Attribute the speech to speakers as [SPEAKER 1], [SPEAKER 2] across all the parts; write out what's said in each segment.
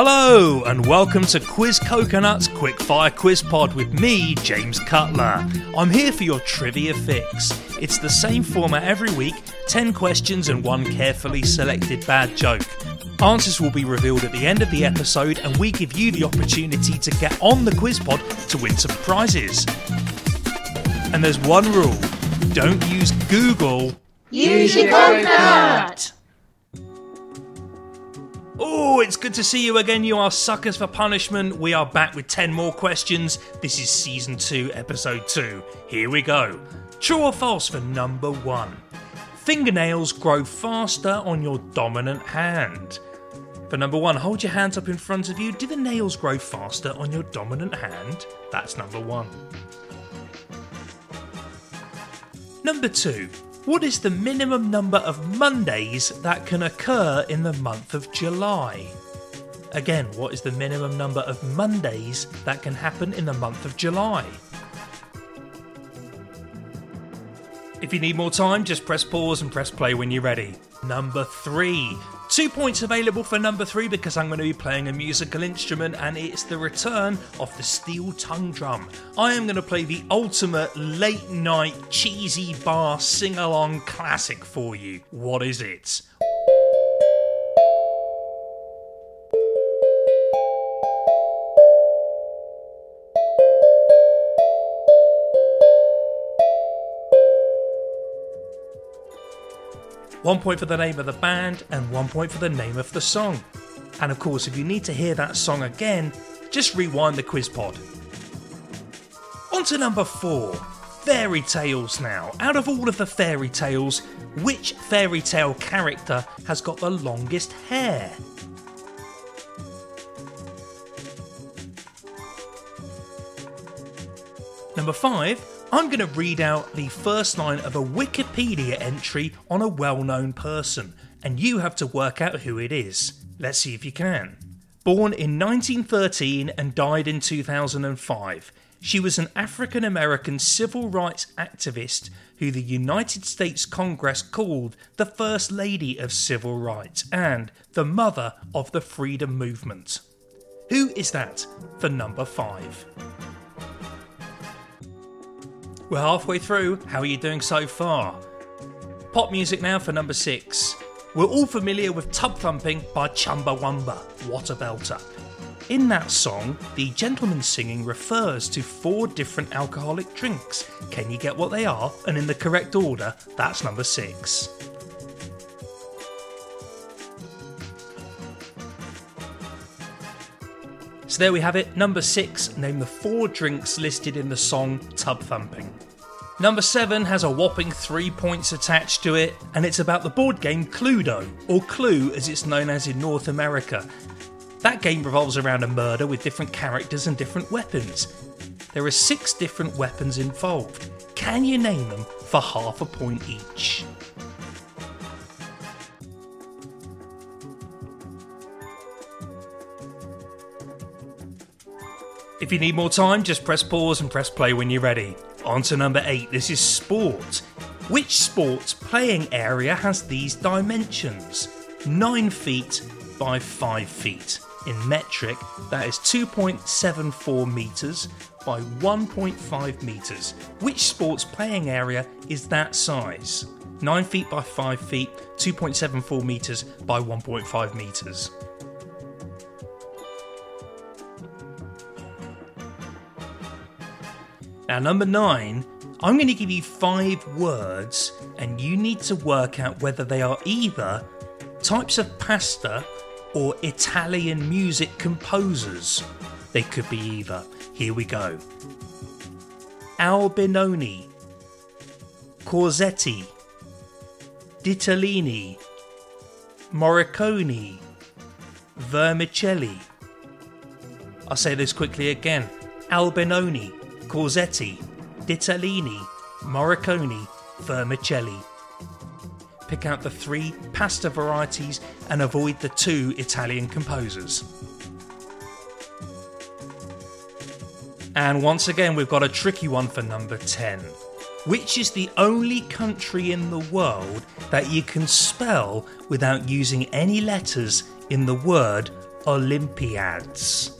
[SPEAKER 1] Hello, and welcome to Quiz Coconuts Quickfire Quiz Pod with me, James Cutler. I'm here for your trivia fix. It's the same format every week 10 questions and one carefully selected bad joke. Answers will be revealed at the end of the episode, and we give you the opportunity to get on the quiz pod to win some prizes. And there's one rule don't use Google.
[SPEAKER 2] Use your coconut!
[SPEAKER 1] Oh, it's good to see you again. You are suckers for punishment. We are back with 10 more questions. This is season 2, episode 2. Here we go. True or false for number 1? Fingernails grow faster on your dominant hand. For number 1, hold your hands up in front of you. Do the nails grow faster on your dominant hand? That's number 1. Number 2. What is the minimum number of Mondays that can occur in the month of July? Again, what is the minimum number of Mondays that can happen in the month of July? If you need more time, just press pause and press play when you're ready. Number three. Two points available for number three because I'm going to be playing a musical instrument and it's the return of the steel tongue drum. I am going to play the ultimate late night cheesy bar sing along classic for you. What is it? One point for the name of the band and one point for the name of the song. And of course, if you need to hear that song again, just rewind the quiz pod. On to number four fairy tales now. Out of all of the fairy tales, which fairy tale character has got the longest hair? Number five, I'm going to read out the first line of a Wikipedia entry on a well known person, and you have to work out who it is. Let's see if you can. Born in 1913 and died in 2005, she was an African American civil rights activist who the United States Congress called the First Lady of Civil Rights and the Mother of the Freedom Movement. Who is that for number five? We're halfway through. How are you doing so far? Pop music now for number six. We're all familiar with Tub Thumping by Chumbawamba, What a Belter. In that song, the gentleman singing refers to four different alcoholic drinks. Can you get what they are? And in the correct order, that's number six. So there we have it. Number six, name the four drinks listed in the song Tub Thumping. Number seven has a whopping three points attached to it, and it's about the board game Cluedo, or Clue as it's known as in North America. That game revolves around a murder with different characters and different weapons. There are six different weapons involved. Can you name them for half a point each? If you need more time, just press pause and press play when you're ready. On to number 8, this is sport. Which sport's playing area has these dimensions? 9 feet by 5 feet. In metric, that is 2.74 metres by 1.5 metres. Which sport's playing area is that size? 9 feet by 5 feet, 2.74 metres by 1.5 metres. Now, number nine, I'm going to give you five words, and you need to work out whether they are either types of pasta or Italian music composers. They could be either. Here we go Albinoni, Corsetti, Ditalini, Morricone, Vermicelli. I'll say this quickly again Albinoni, Corsetti, Ditalini, Morricone, Vermicelli. Pick out the three pasta varieties and avoid the two Italian composers. And once again, we've got a tricky one for number 10. Which is the only country in the world that you can spell without using any letters in the word Olympiads.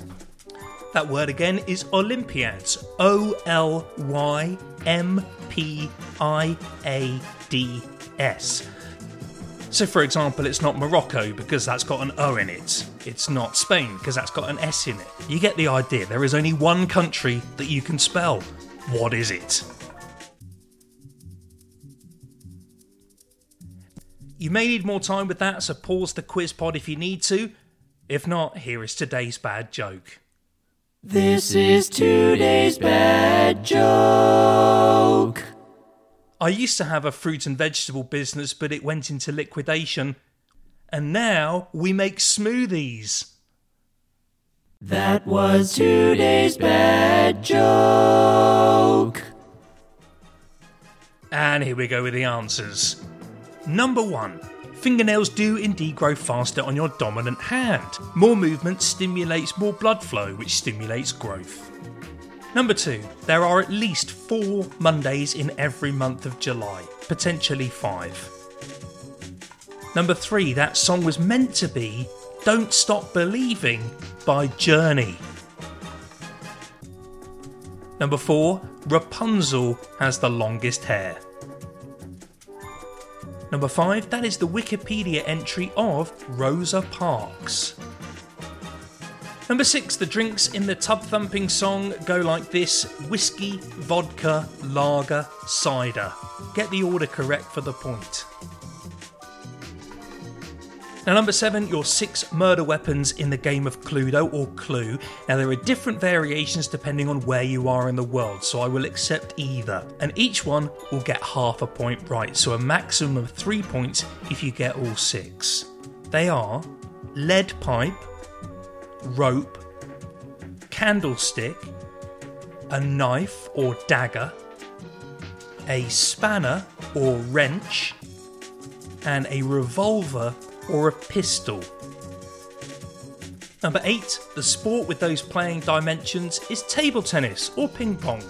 [SPEAKER 1] That word again is Olympiads. O L Y M P I A D S. So, for example, it's not Morocco because that's got an O in it. It's not Spain because that's got an S in it. You get the idea. There is only one country that you can spell. What is it? You may need more time with that, so pause the quiz pod if you need to. If not, here is today's bad joke.
[SPEAKER 2] This is today's bad joke.
[SPEAKER 1] I used to have a fruit and vegetable business, but it went into liquidation. And now we make smoothies.
[SPEAKER 2] That was today's bad joke.
[SPEAKER 1] And here we go with the answers. Number one. Fingernails do indeed grow faster on your dominant hand. More movement stimulates more blood flow, which stimulates growth. Number two, there are at least four Mondays in every month of July, potentially five. Number three, that song was meant to be Don't Stop Believing by Journey. Number four, Rapunzel has the longest hair. Number five, that is the Wikipedia entry of Rosa Parks. Number six, the drinks in the tub thumping song go like this whiskey, vodka, lager, cider. Get the order correct for the point. Now, number seven, your six murder weapons in the game of Cluedo or Clue. Now, there are different variations depending on where you are in the world, so I will accept either. And each one will get half a point right, so a maximum of three points if you get all six. They are lead pipe, rope, candlestick, a knife or dagger, a spanner or wrench, and a revolver or a pistol. Number 8. The sport with those playing dimensions is table tennis or ping pong.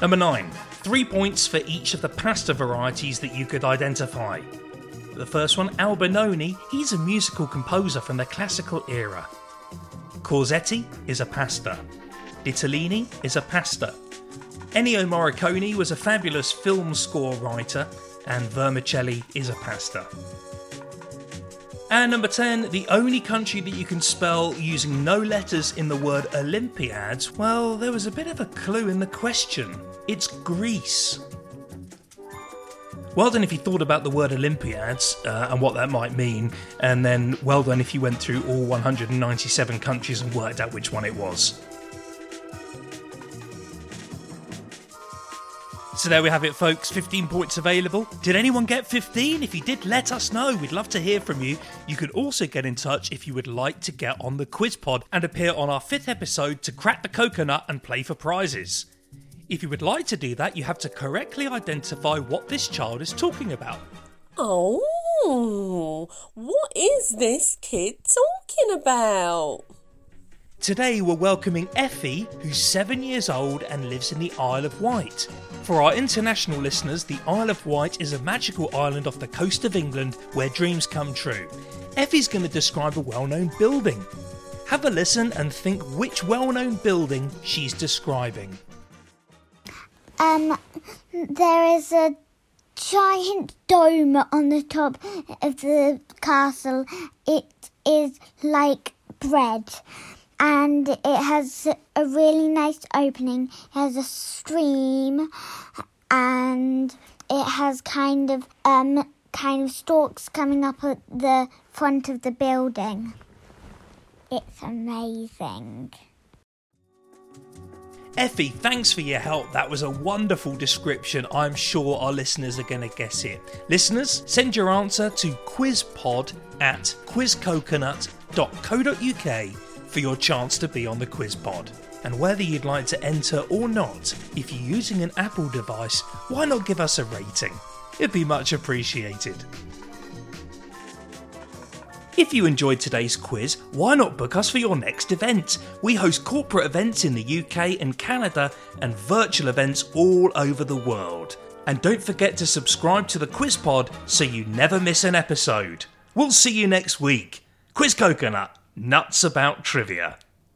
[SPEAKER 1] Number 9. Three points for each of the pasta varieties that you could identify. The first one, Albinoni, he's a musical composer from the classical era. Corsetti is a pasta. Ditalini is a pasta. Ennio Morricone was a fabulous film score writer, and vermicelli is a pasta. And number 10, the only country that you can spell using no letters in the word Olympiads, well, there was a bit of a clue in the question. It's Greece. Well done if you thought about the word Olympiads uh, and what that might mean, and then well done if you went through all 197 countries and worked out which one it was. So there we have it, folks. 15 points available. Did anyone get 15? If you did, let us know. We'd love to hear from you. You could also get in touch if you would like to get on the quiz pod and appear on our fifth episode to crack the coconut and play for prizes. If you would like to do that, you have to correctly identify what this child is talking about.
[SPEAKER 3] Oh, what is this kid talking about?
[SPEAKER 1] Today we're welcoming Effie, who's seven years old and lives in the Isle of Wight. For our international listeners, the Isle of Wight is a magical island off the coast of England where dreams come true. Effie's going to describe a well known building. Have a listen and think which well known building she's describing.
[SPEAKER 4] Um, there is a giant dome on the top of the castle. It is like bread and it has a really nice opening. It has a stream, and it has kind of um kind of stalks coming up at the front of the building. It's amazing.
[SPEAKER 1] Effie, thanks for your help. That was a wonderful description. I'm sure our listeners are going to guess it. Listeners, send your answer to quizpod at quizcoconut.co.uk for your chance to be on the quiz pod. And whether you'd like to enter or not, if you're using an Apple device, why not give us a rating? It'd be much appreciated. If you enjoyed today's quiz, why not book us for your next event? We host corporate events in the UK and Canada and virtual events all over the world. And don't forget to subscribe to the Quiz Pod so you never miss an episode. We'll see you next week. Quiz Coconut, nuts about trivia.